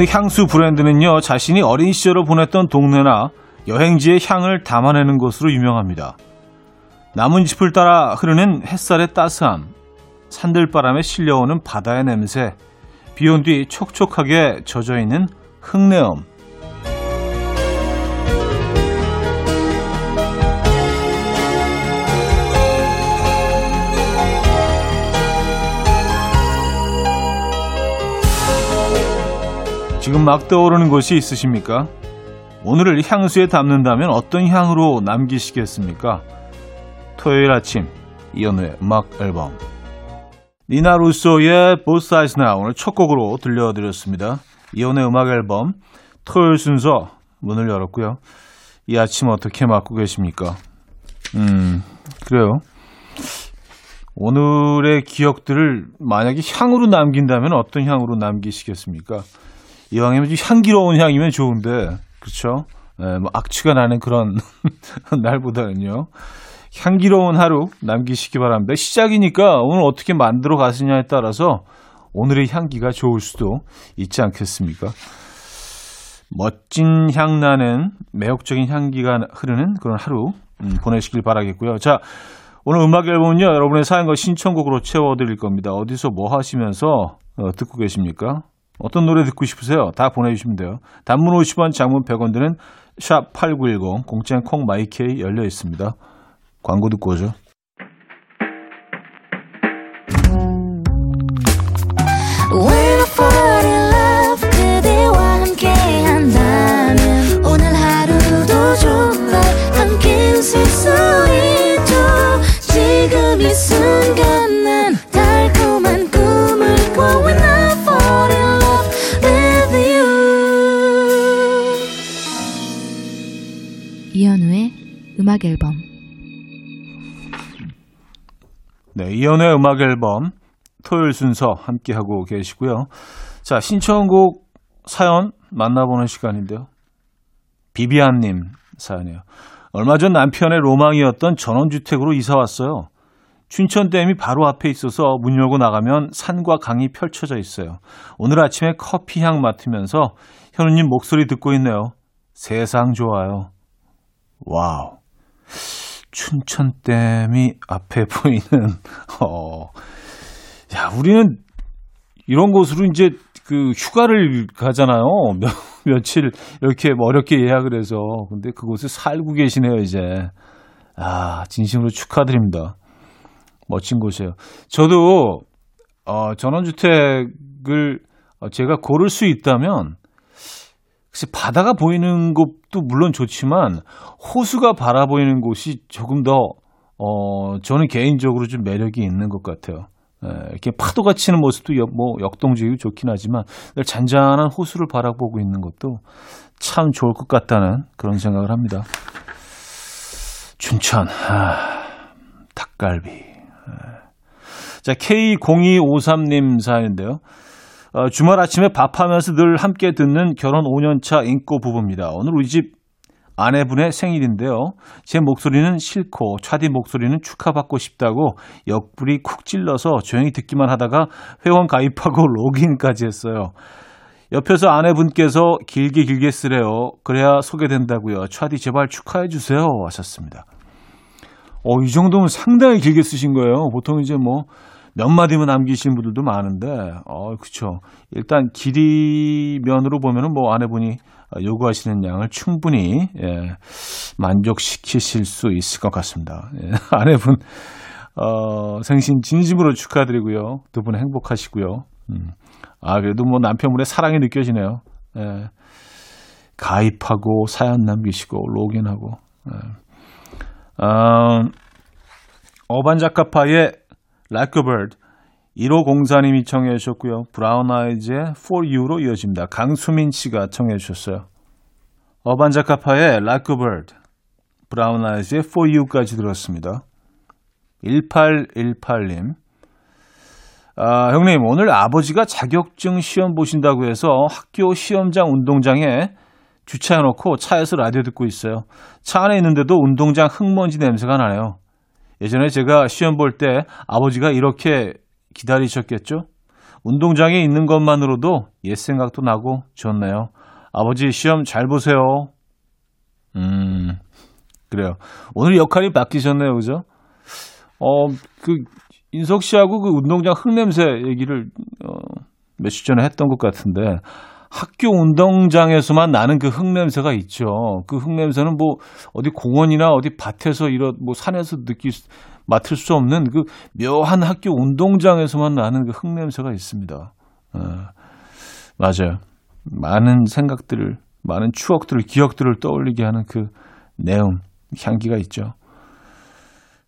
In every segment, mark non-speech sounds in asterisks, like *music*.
어느 향수 브랜드는요, 자신이 어린 시절을 보냈던 동네나 여행지의 향을 담아내는 것으로 유명합니다. 나뭇잎을 따라 흐르는 햇살의 따스함, 산들바람에 실려오는 바다의 냄새, 비온 뒤 촉촉하게 젖어있는 흙내음. 지금 막 떠오르는 곳이 있으십니까? 오늘을 향수에 담는다면 어떤 향으로 남기시겠습니까? 토요일 아침 이연우의 음악 앨범 니나 루소의 Both Sides Now 오늘 첫 곡으로 들려드렸습니다. 이연우의 음악 앨범 토요일 순서 문을 열었고요. 이 아침 어떻게 맞고 계십니까? 음 그래요. 오늘의 기억들을 만약에 향으로 남긴다면 어떤 향으로 남기시겠습니까? 이왕이면 향기로운 향이면 좋은데, 그렇죠? 네, 뭐 악취가 나는 그런 *laughs* 날보다는요. 향기로운 하루 남기시기 바랍니다. 시작이니까 오늘 어떻게 만들어 가시냐에 따라서 오늘의 향기가 좋을 수도 있지 않겠습니까? 멋진 향 나는 매혹적인 향기가 흐르는 그런 하루 음, 보내시길 바라겠고요. 자, 오늘 음악 앨범은요, 여러분의 사연과 신청곡으로 채워드릴 겁니다. 어디서 뭐 하시면서 어, 듣고 계십니까? 어떤 노래 듣고 싶으세요? 다 보내주시면 돼요. 단문 50원, 장문 100원 드는 샵8910, 공짜인 콩 마이케이 열려 있습니다. 광고 듣고 오죠. 이현우의 음악 앨범 네, 이연의 음악 앨범 토요일 순서 함께 하고 계시고요. 자, 신청곡 사연 만나보는 시간인데요. 비비안님 사연이에요. 얼마 전 남편의 로망이었던 전원주택으로 이사 왔어요. 춘천댐이 바로 앞에 있어서 문 열고 나가면 산과 강이 펼쳐져 있어요. 오늘 아침에 커피 향 맡으면서 현우님 목소리 듣고 있네요. 세상 좋아요. 와우. 춘천댐이 앞에 *laughs* 보이는, 어, 야, 우리는 이런 곳으로 이제 그 휴가를 가잖아요. 며, *laughs* 며칠 이렇게 어렵게 예약을 해서. 근데 그곳에 살고 계시네요, 이제. 아, 진심으로 축하드립니다. 멋진 곳이에요. 저도, 어, 전원주택을 제가 고를 수 있다면 글쎄 바다가 보이는 곳도 물론 좋지만 호수가 바라보이는 곳이 조금 더 어, 저는 개인적으로 좀 매력이 있는 것 같아요. 에, 예, 이렇게 파도가 치는 모습도 역, 뭐 역동적이고 좋긴 하지만 잔잔한 호수를 바라보고 있는 것도 참 좋을 것 같다는 그런 생각을 합니다. 춘천, 아, 닭갈비. 에. 예. 자, K0253님 사연인데요. 어, 주말 아침에 밥하면서 늘 함께 듣는 결혼 5년차 인꼬 부부입니다. 오늘 우리 집 아내분의 생일인데요. 제 목소리는 싫고 차디 목소리는 축하받고 싶다고 옆구리 쿡 찔러서 조용히 듣기만 하다가 회원 가입하고 *laughs* 로그인까지 했어요. 옆에서 아내분께서 길게 길게 쓰래요. 그래야 소개된다고요. 차디 제발 축하해 주세요. 하셨습니다. 어, 이 정도면 상당히 길게 쓰신 거예요. 보통 이제 뭐 몇 마디만 남기신 분들도 많은데, 어, 그쵸. 일단 길이 면으로 보면은 뭐 아내분이 요구하시는 양을 충분히, 예, 만족시키실 수 있을 것 같습니다. 예, *laughs* 아내분, 어, 생신 진심으로 축하드리고요. 두 분 행복하시고요. 음. 아, 그래도 뭐 남편분의 사랑이 느껴지네요. 예. 가입하고 사연 남기시고 로그인하고. 예. 어, 어반 자카파의 Like a Bird 1504님이 청해 주셨고요. 브라운 아이즈의 For You로 이어집니다. 강수민 씨가 청해 주셨어요. 어반자카파의 Like a Bird, 브라운 아이즈의 For You까지 들었습니다. 1818님. 아, 형님, 오늘 아버지가 자격증 시험 보신다고 해서 학교 시험장 운동장에 주차해놓고 차에서 라디오 듣고 있어요. 차 안에 있는데도 운동장 흙먼지 냄새가 나네요. 예전에 제가 시험 볼 때 아버지가 이렇게 기다리셨겠죠? 운동장에 있는 것만으로도 옛 생각도 나고 좋네요. 아버지 시험 잘 보세요. 음, 그래요. 오늘 역할이 바뀌셨네요, 그죠? 어, 그, 인석 씨하고 그 운동장 흙냄새 얘기를, 어, 며칠 전에 했던 것 같은데, 학교 운동장에서만 나는 그 흙냄새가 있죠. 그 흙냄새는 뭐, 어디 공원이나 어디 밭에서 이런, 뭐, 산에서 느낄, 수, 맡을 수 없는 그 묘한 학교 운동장에서만 나는 그 흙냄새가 있습니다. 어, 맞아요. 많은 생각들을, 많은 추억들을, 기억들을 떠올리게 하는 그 내용, 향기가 있죠.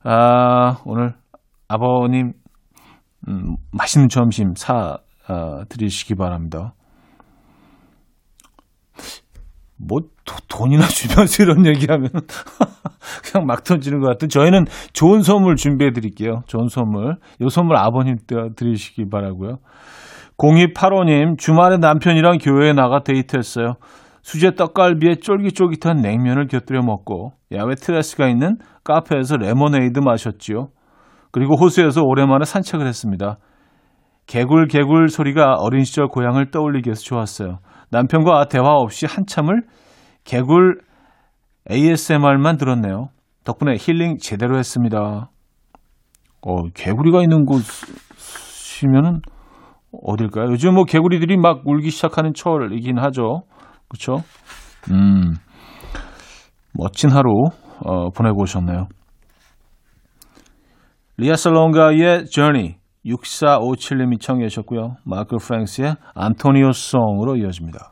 아, 오늘 아버님, 음, 맛있는 점심 사, 아, 드리시기 바랍니다. 뭐, 도, 돈이나 주면서 이런 *laughs* 얘기하면 그냥 막 던지는 것 같은. 저희는 좋은 선물 준비해 드릴게요. 좋은 선물. 이 선물 아버님 드리시기 바라고요. 0285님, 주말에 남편이랑 교회에 나가 데이트했어요. 수제 떡갈비에 쫄깃쫄깃한 냉면을 곁들여 먹고 야외 테라스가 있는 카페에서 레모네이드 마셨지요. 그리고 호수에서 오랜만에 산책을 했습니다. 개굴 개굴 소리가 어린 시절 고향을 떠올리게 해서 좋았어요. 남편과 대화 없이 한참을 개굴 ASMR만 들었네요. 덕분에 힐링 제대로 했습니다. 어, 개구리가 있는 곳이면은 어딜까요? 요즘 뭐 개구리들이 막 울기 시작하는 철이긴 하죠. 그렇죠? 음, 멋진 하루 어, 보내고 오셨네요. 리아 살롱가의 Journey 6457님이 청해 주셨고요. 마크 프랭스의 안토니오 송으로 이어집니다.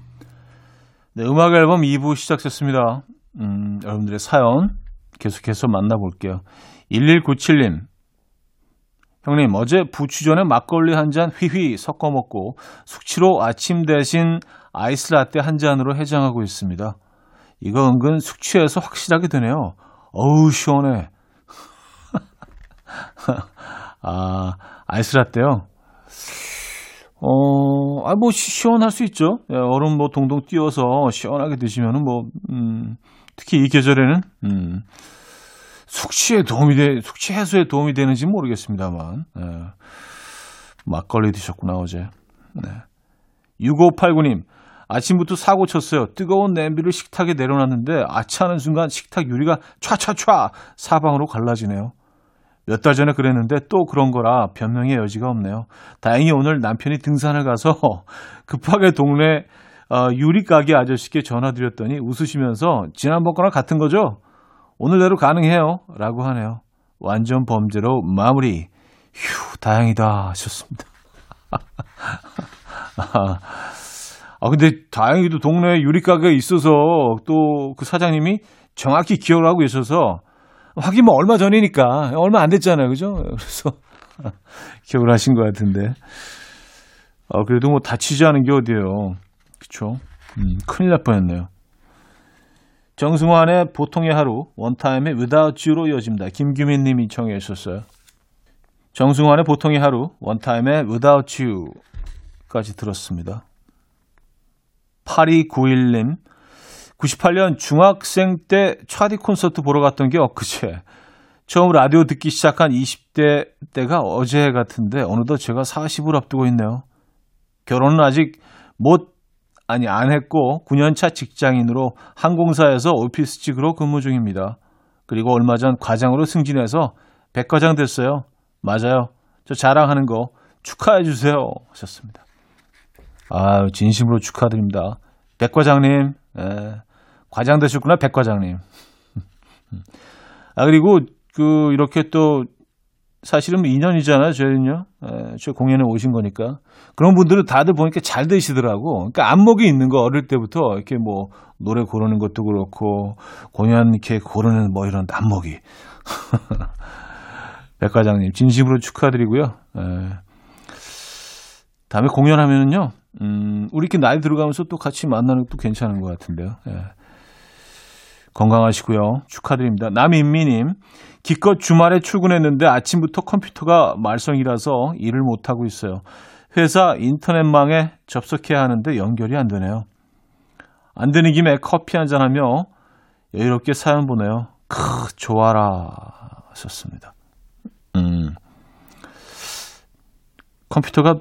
네, 음악 앨범 2부 시작됐습니다. 음, 여러분들의 사연 계속해서 만나볼게요. 1197님. 형님, 어제 부추전에 막걸리 한 잔 휘휘 섞어 먹고 숙취로 아침 대신 아이스 라떼 한 잔으로 해장하고 있습니다. 이거 은근 숙취해서 확실하게 되네요. 어우, 시원해. *laughs* 아, 아이스 라떼요? 어, 아, 뭐, 시, 시원할 수 있죠. 예, 얼음 뭐 동동 띄워서 시원하게 드시면은 뭐, 음, 특히 이 계절에는, 음, 숙취에 도움이 돼, 숙취 해소에 도움이 되는지 모르겠습니다만, 예. 막걸리 드셨구나, 어제. 네. 6589님, 아침부터 사고 쳤어요. 뜨거운 냄비를 식탁에 내려놨는데, 아차하는 순간 식탁 유리가 촤촤촤 사방으로 갈라지네요. 몇 달 전에 그랬는데 또 그런 거라 변명의 여지가 없네요. 다행히 오늘 남편이 등산을 가서 *laughs* 급하게 동네 어, 유리 가게 아저씨께 전화드렸더니 웃으시면서 지난번 거랑 같은 거죠? 오늘대로 가능해요. 라고 하네요. 완전 범죄로 마무리. 휴, 다행이다. 하셨습니다. *laughs* 아, 근데 다행히도 동네에 유리가게가 있어서 또 그 사장님이 정확히 기억을 하고 계셔서 하긴 뭐 얼마 전이니까 얼마 안 됐잖아요, 그죠? 그래서 *laughs* 기억을 하신 것 같은데. 어, 그래도 뭐 다치지 않은 게 어디예요, 그렇죠? 음, 큰일 날 뻔했네요. 정승환의 보통의 하루 원타임의 Without You로 이어집니다. 김규민 님이 청해 주셨어요. 정승환의 보통의 하루 원타임의 Without You까지 들었습니다. 8291님 98년 중학생 때 차디 콘서트 보러 갔던 게 엊그제. 처음 라디오 듣기 시작한 20대 때가 어제 같은데 어느덧 제가 40을 앞두고 있네요. 결혼은 아직 못 아니 안 했고 9년차 직장인으로 항공사에서 오피스직으로 근무 중입니다. 그리고 얼마 전 과장으로 승진해서 백과장 됐어요. 맞아요. 저 자랑하는 거 축하해 주세요. 하셨습니다. 아, 진심으로 축하드립니다. 백과장님, 예, 과장 되셨구나, 백과장님. 아, 그리고 그, 이렇게 또, 사실은 2년이잖아요, 저희는요. 예, 저 공연에 오신 거니까. 그런 분들은 다들 보니까 잘 되시더라고. 그러니까 안목이 있는 거 어릴 때부터 이렇게 뭐, 노래 고르는 것도 그렇고, 공연 이렇게 고르는 뭐 이런 안목이. *laughs* 백 과장님, 진심으로 축하드리고요. 예. 다음에 공연하면은요, 음, 우리 이렇게 나이 들어가면서 또 같이 만나는 것도 괜찮은 것 같은데요. 예. 건강하시고요. 축하드립니다. 남인미님, 기껏 주말에 출근했는데 아침부터 컴퓨터가 말썽이라서 일을 못하고 있어요. 회사 인터넷망에 접속해야 하는데 연결이 안 되네요. 안 되는 김에 커피 한잔 하며 여유롭게 사연 보내요. 크, 좋아라. 하셨습니다. 음. 컴퓨터가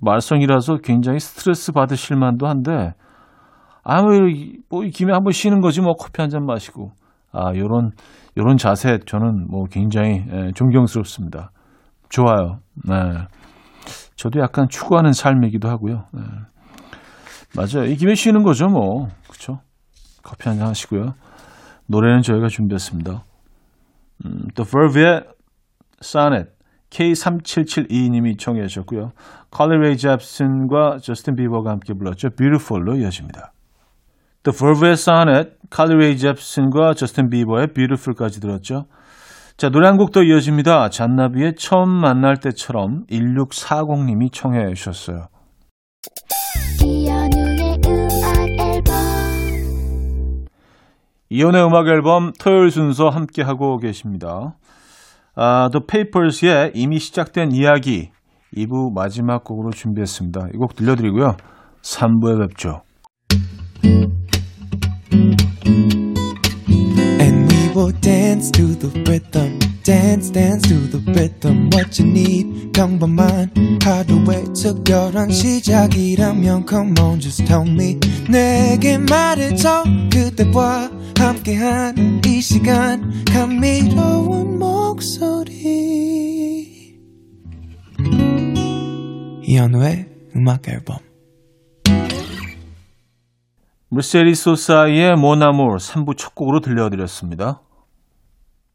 말썽이라서 굉장히 스트레스 받으실 만도 한데, 아무, 뭐, 이 김에 한번 쉬는 거지, 뭐, 커피 한 잔 마시고. 아, 요런, 요런 자세, 저는 뭐, 굉장히, 예, 존경스럽습니다. 좋아요. 네. 저도 약간 추구하는 삶이기도 하고요. 네. 맞아요. 이 김에 쉬는 거죠, 뭐. 그쵸? 커피 한 잔 하시고요. 노래는 저희가 준비했습니다. 음, The Verve의 Sonnet. K3772님이 청해 주셨고요. 칼리 레이 젭슨과 저스틴 비버가 함께 불렀죠. Beautiful로 이어집니다. The Verve의 Sonnet, 칼리 레이 젭슨과 저스틴 비버의 Beautiful까지 들었죠. 자, 노래 한 곡 더 이어집니다. 잔나비의 처음 만날 때처럼 1640님이 청해 주셨어요. 이현우의 음악 앨범 이현우의 음악 앨범 토요일 순서 함께 하고 계십니다. 아, The Papers의 이미 시작된 이야기 2부 마지막 곡으로 준비했습니다. 이 곡 들려드리고요. 3부에 뵙죠. Will dance to the rhythm. Dance, dance to the rhythm. What you need, 평범한 하루의 특별한 시작이라면 Come on, just tell me. 내게 말해줘. 그대와 함께한 이 시간. 감미로운 목소리. 이현우의 음악 앨범. 물세리 소사의 모나몰 3부 첫 곡으로 들려드렸습니다.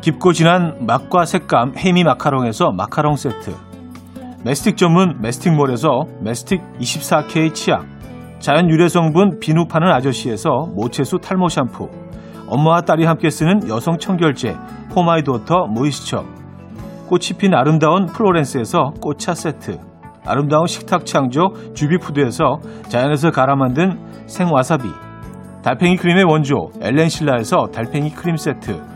깊고 진한 맛과 색감 헤미 마카롱에서 마카롱 세트. 메스틱 전문 메스틱몰에서 메스틱 24K 치약. 자연 유래 성분 비누 파는 아저씨에서 모체수 탈모 샴푸. 엄마와 딸이 함께 쓰는 여성 청결제 For My Daughter Moisture. 꽃이 핀 아름다운 플로렌스에서 꽃차 세트. 아름다운 식탁 창조 주비푸드에서 자연에서 갈아 만든 생와사비. 달팽이 크림의 원조 엘렌실라에서 달팽이 크림 세트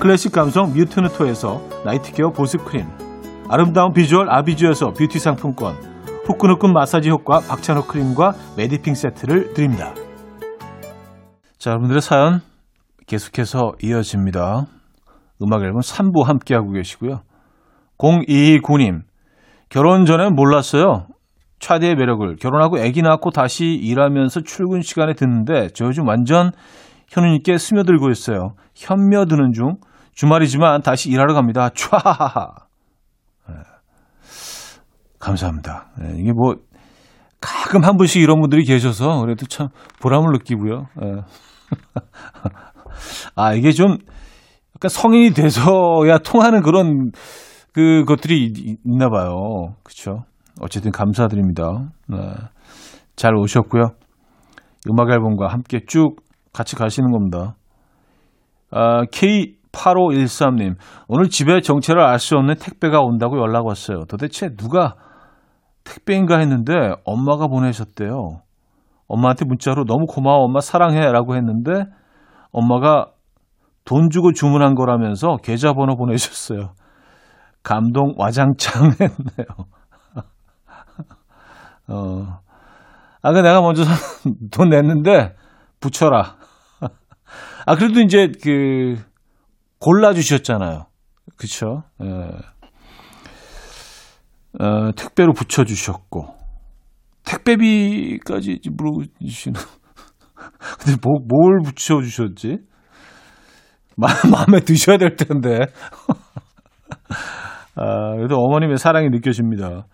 클래식 감성 뮤트누토에서 night care 보습크림 아름다운 비주얼 아비주에서 뷰티 상품권 후끈후끈 마사지 효과 박찬호 크림과 메디핑 세트를 드립니다. 자 여러분들의 사연 계속해서 이어집니다. 음악 앨범 3부 함께하고 계시고요. 0229님 결혼 전에 몰랐어요. 차디의 매력을 결혼하고 아기 낳고 다시 일하면서 출근 시간에 듣는데 저 요즘 완전 현우님께 스며들고 있어요. 현며드는 중 주말이지만 다시 일하러 갑니다. *laughs* 촤하하하. 네. 감사합니다. 네, 이게 뭐 가끔 한 분씩 이런 분들이 계셔서 그래도 참 보람을 느끼고요. 네. *laughs* 아 이게 좀 약간 성인이 돼서야 통하는 그런 그 것들이 있나 봐요. 그렇죠? 어쨌든 감사드립니다. 네. 잘 오셨고요. 음악 앨범과 함께 쭉 같이 가시는 겁니다. 아, K8513님, 오늘 집에 정체를 알 수 없는 택배가 온다고 연락 왔어요. 도대체 누가 택배인가 했는데 엄마가 보내셨대요. 엄마한테 문자로 너무 고마워, 엄마 사랑해 라고 했는데 엄마가 돈 주고 주문한 거라면서 계좌번호 보내셨어요. 감동 와장창 했네요. *laughs* 어. 아, 그 내가 먼저 *laughs* 돈 냈는데 붙여라. *laughs* 아, 그래도 이제 그, 골라주셨잖아요. 그쵸? 예. 어, 택배로 붙여주셨고, 택배비까지 물어주시는. *laughs* 근데 뭐, 뭘 붙여주셨지? 마, 마음에 드셔야 될 텐데. *laughs* 아, 그래도 어머님의 사랑이 느껴집니다.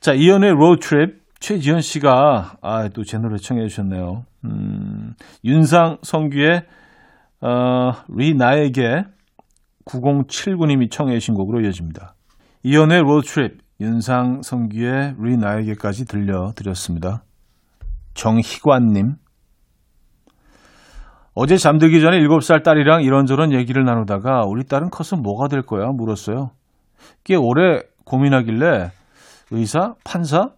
자, 이연의 Road Trip. 최지현 씨가, 아, 또 제 노래 청해 주셨네요. 음, 윤상 성규의, 어, Re 나에게 9079님이 청해 주신 곡으로 이어집니다. 이연의 Road Trip, 윤상 성규의 Re 나에게까지 들려드렸습니다. 정희관님. 어제 잠들기 전에 7살 딸이랑 이런저런 얘기를 나누다가 우리 딸은 커서 뭐가 될 거야? 물었어요. 꽤 오래 고민하길래 의사? 판사?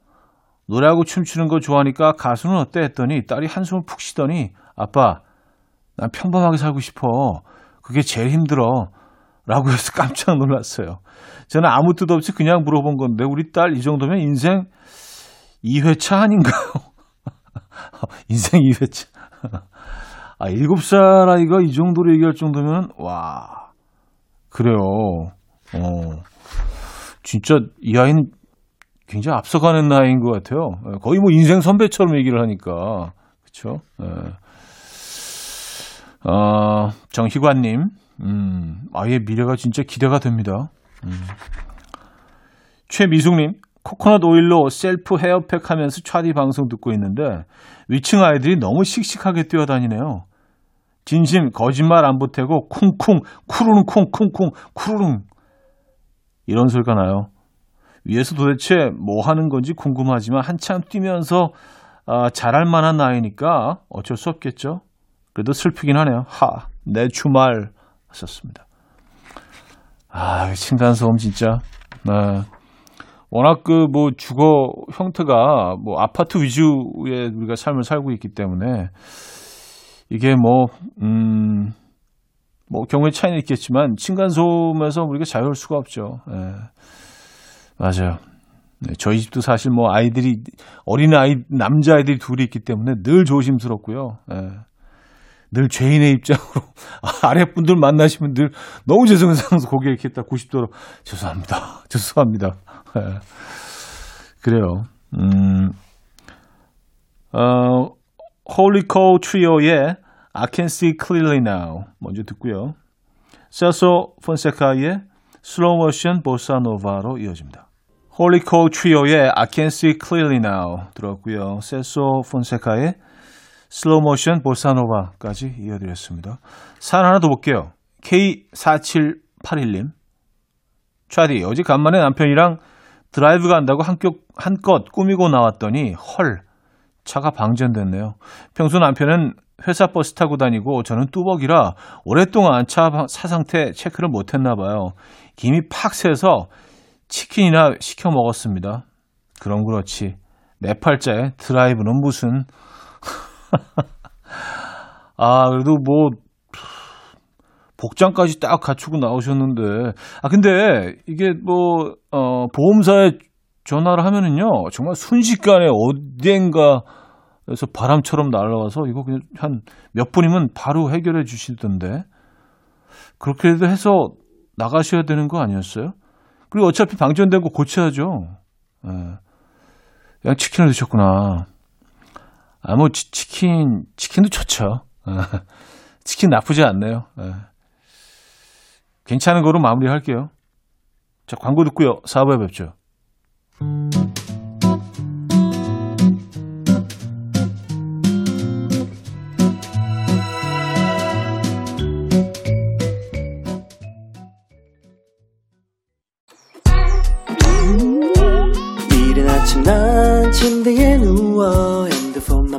노래하고 춤추는 거 좋아하니까 가수는 어때? 했더니 딸이 한숨을 푹 쉬더니 아빠, 난 평범하게 살고 싶어. 그게 제일 힘들어. 라고 해서 *laughs* 깜짝 놀랐어요. 저는 아무 뜻 없이 그냥 물어본 건데 우리 딸 이 정도면 인생 2회차 아닌가요? *laughs* 인생 2회차. 아, 7살 아이가 이 정도로 얘기할 정도면, 와, 그래요. 어, 진짜 이 아이는 굉장히 앞서가는 나이인 것 같아요. 예, 거의 뭐 인생 선배처럼 얘기를 하니까. 그쵸? 예. 어, 정희관님, 음, 아이의 미래가 진짜 기대가 됩니다. 음. 최미숙님, 코코넛 오일로 셀프 헤어팩 하면서 차디 방송 듣고 있는데 위층 아이들이 너무 씩씩하게 뛰어다니네요. 진심 거짓말 안 보태고 쿵쿵 쿠르릉 쿵쿵쿵 쿠르릉 이런 소리가 나요. 위에서 도대체 뭐 하는 건지 궁금하지만 한참 뛰면서 아, 잘할 만한 나이니까 어쩔 수 없겠죠. 그래도 슬프긴 하네요. 하, 내 주말 하셨습니다. 아, 층간소음 진짜. 네. 워낙 그 뭐 주거 형태가 뭐 아파트 위주의 우리가 삶을 살고 있기 때문에 이게 뭐, 음, 뭐 경우의 차이는 있겠지만 층간소음에서 우리가 자유할 수가 없죠. 예. 맞아요. 네, 저희 집도 사실 뭐 아이들이 어린 아이 남자 아이들이 둘이 있기 때문에 늘 조심스럽고요. 예. 늘 죄인의 입장으로 *laughs* 아랫분들 만나시면 늘 너무 죄송해서 고개 이렇게 딱 90도로 죄송합니다. *laughs* 죄송합니다. 예. 그래요. 음, 어, 홀리 콜 트리오의 I Can See Clearly Now 먼저 듣고요. 셀소 폰세카의 Slow Motion Bossa Nova로 이어집니다. 홀리 콜 트리오의 I Can See Clearly Now 들었고요. 셀소 폰세카의 Slow Motion Bossa Nova까지 이어드렸습니다. 사연 하나 더 볼게요. K4781님. 차디, 어제 간만에 남편이랑 드라이브 간다고 한껏, 한껏 꾸미고 나왔더니 헐 차가 방전됐네요. 평소 남편은 회사 버스 타고 다니고 저는 뚜벅이라 오랫동안 차 사상태 체크를 못했나 봐요. 김이 팍 새서 치킨이나 시켜 먹었습니다. 그럼 그렇지. 내 팔자에 드라이브는 무슨 *laughs* 아 그래도 뭐 복장까지 딱 갖추고 나오셨는데 아 근데 이게 뭐 어, 보험사에 전화를 하면은요 정말 순식간에 어디엔가에서 바람처럼 날아와서 이거 그냥 한 몇 분이면 바로 해결해 주시던데 그렇게 해서 나가셔야 되는 거 아니었어요? 그리고 어차피 방전된 거 고쳐야죠. 예. 그냥 치킨을 드셨구나. 아, 뭐, 치, 치킨, 치킨도 좋죠. 예. *laughs* 치킨 나쁘지 않네요. 예. 괜찮은 거로 마무리할게요. 자, 광고 듣고요. 4부에 뵙죠. 이른 아침 난 침대에 누워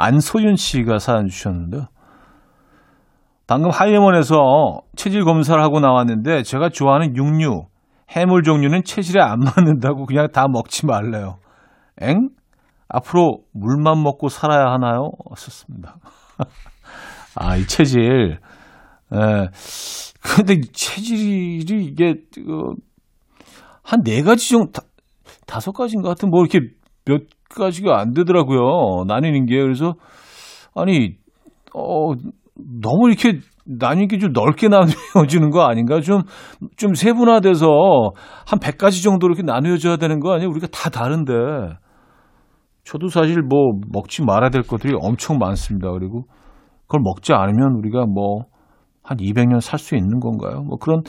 안소윤 씨가 사연 주셨는데요. 방금 하이에몬에서 체질 검사를 하고 나왔는데 제가 좋아하는 육류, 해물 종류는 체질에 안 맞는다고 그냥 다 먹지 말래요. 엥? 앞으로 물만 먹고 살아야 하나요? 썼습니다. *laughs* 아, 이 체질. 예. 근데 이 체질이 이게, 어, 한 네 가지 정도, 다, 다섯 가지인가 같은 뭐 이렇게 몇 가지가 안 되더라고요. 나뉘는 게. 그래서, 아니, 어, 너무 이렇게 나뉘기 좀 넓게 *laughs* 나뉘어지는 거 아닌가? 좀, 좀 세분화돼서 한 100가지 정도 이렇게 나뉘어져야 되는 거 아니에요? 우리가 다 다른데. 저도 사실 뭐 먹지 말아야 될 것들이 엄청 많습니다. 그리고 그걸 먹지 않으면 우리가 뭐 한 200년 살 수 있는 건가요? 뭐 그런,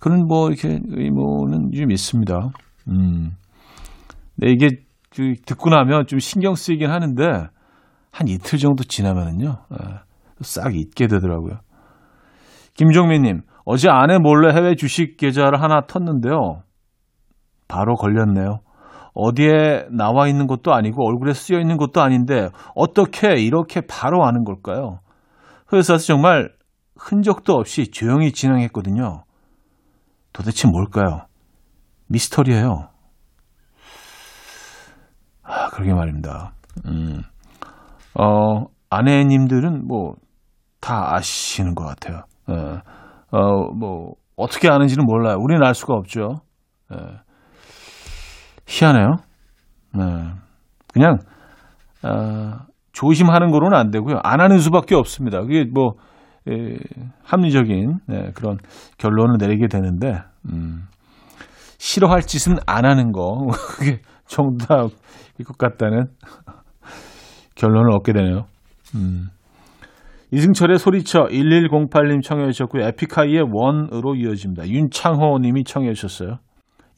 그런 뭐 이렇게 의문은 좀 있습니다. 음. 네, 이게 그 듣고 나면 좀 신경 쓰이긴 하는데 한 이틀 정도 지나면은요, 예, 싹 잊게 되더라고요. 김종민님, 어제 아내 몰래 해외 주식 계좌를 하나 텄는데요. 바로 걸렸네요. 어디에 나와 있는 것도 아니고 얼굴에 쓰여 있는 것도 아닌데 어떻게 이렇게 바로 아는 걸까요? 회사에서 정말 흔적도 없이 조용히 진행했거든요. 도대체 뭘까요? 미스터리예요. 아, 그러게 말입니다. 음. 어, 아내님들은 뭐 다 아시는 것 같아요. 예. 어, 뭐 어떻게 아는지는 몰라요. 우리는 알 수가 없죠. 예. 희한해요. 네. 그냥 어, 조심하는 거로는 안 되고요. 안 하는 수밖에 없습니다. 그게 뭐 에, 합리적인 네, 그런 결론을 내리게 되는데 음, 싫어할 짓은 안 하는 거 *laughs* 그게 정답일 것 같다는 *laughs* 결론을 얻게 되네요. 음. 이승철의 소리쳐 1108님 청해 주셨고요. 에픽하이의 원으로 이어집니다. 윤창호 님이 청해 주셨어요.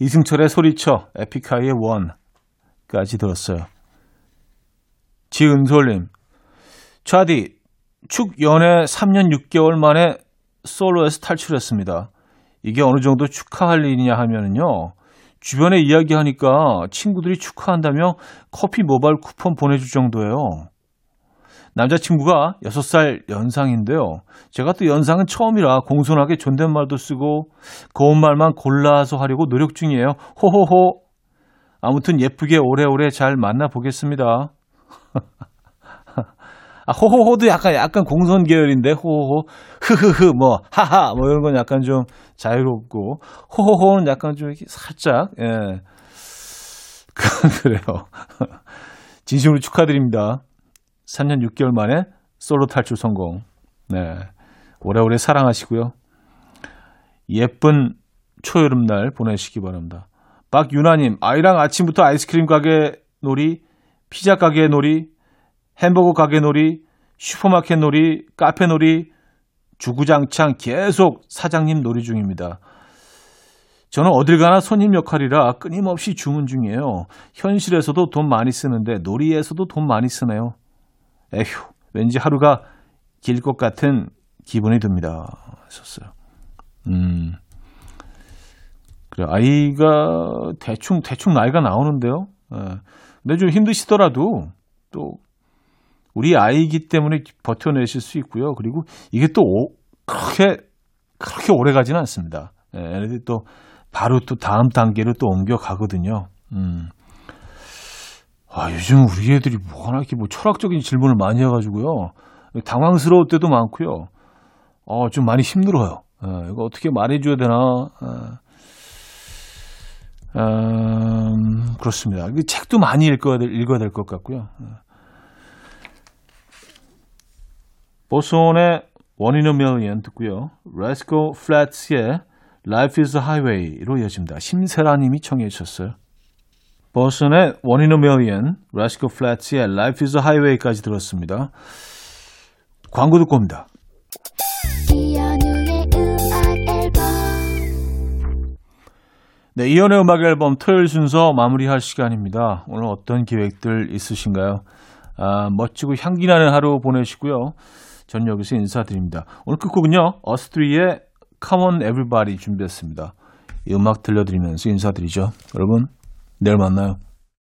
이승철의 소리쳐 에픽하이의 원까지 들었어요. 지은솔님, 차디 축 연애 3년 6개월 만에 솔로에서 탈출했습니다. 이게 어느 정도 축하할 일이냐 하면은요. 주변에 이야기하니까 친구들이 축하한다며 커피 모바일 쿠폰 보내줄 정도예요. 남자친구가 6살 연상인데요. 제가 또 연상은 처음이라 공손하게 존댓말도 쓰고 고운 말만 골라서 하려고 노력 중이에요. 호호호. 아무튼 예쁘게 오래오래 잘 만나보겠습니다. *laughs* 아, 호호호도 약간, 약간 공손 계열인데, 호호호. 흐흐흐, 뭐, 하하, 뭐 이런 건 약간 좀 자유롭고, 호호호는 약간 좀 이렇게 살짝, 예. *laughs* 그래요. 진심으로 축하드립니다. 3년 6개월 만에 솔로 탈출 성공. 네. 오래오래 사랑하시고요. 예쁜 초여름 날 보내시기 바랍니다. 박유나님, 아이랑 아침부터 아이스크림 가게 놀이, 피자 가게 놀이, 햄버거 가게 놀이, 슈퍼마켓 놀이, 카페 놀이, 주구장창 계속 사장님 놀이 중입니다. 저는 어딜 가나 손님 역할이라 끊임없이 주문 중이에요. 현실에서도 돈 많이 쓰는데 놀이에서도 돈 많이 쓰네요. 에휴, 왠지 하루가 길 것 같은 기분이 듭니다. 하셨어요. 음. 그래, 아이가 대충, 대충 나이가 나오는데요. 예. 근데 좀 힘드시더라도 또 우리 아이기 때문에 버텨내실 수 있고요. 그리고 이게 또 오, 그렇게, 그렇게 오래 가지는 않습니다. 예, 얘네들이 또 바로 또 다음 단계로 또 옮겨가거든요. 음. 아, 요즘 우리 애들이 뭐하나 이렇게 뭐 철학적인 질문을 많이 해가지고요. 당황스러울 때도 많고요. 어, 좀 많이 힘들어요. 예, 이거 어떻게 말해줘야 되나. 예. 음, 그렇습니다. 책도 많이 읽어야 될, 읽어야 될 것 같고요. 예. 보손의 One in a Million 듣고요. 레스코 플랫스의 Life is a Highway로 이어집니다. 심세라 님이 청해 주셨어요. 버슨의 One in a Million, 라스코 플랫스의 Life is a Highway까지 들었습니다. 광고 듣고 옵니다. 네, 이연의 음악 앨범 토요일 순서 마무리할 시간입니다. 오늘 어떤 계획들 있으신가요? 아, 멋지고 향기나는 하루 보내시고요. 전 여기서 인사드립니다. 오늘 끝곡은요, 어스트리의 Come on Everybody 준비했습니다. 이 음악 들려드리면서 인사드리죠. 여러분, 내일 만나요.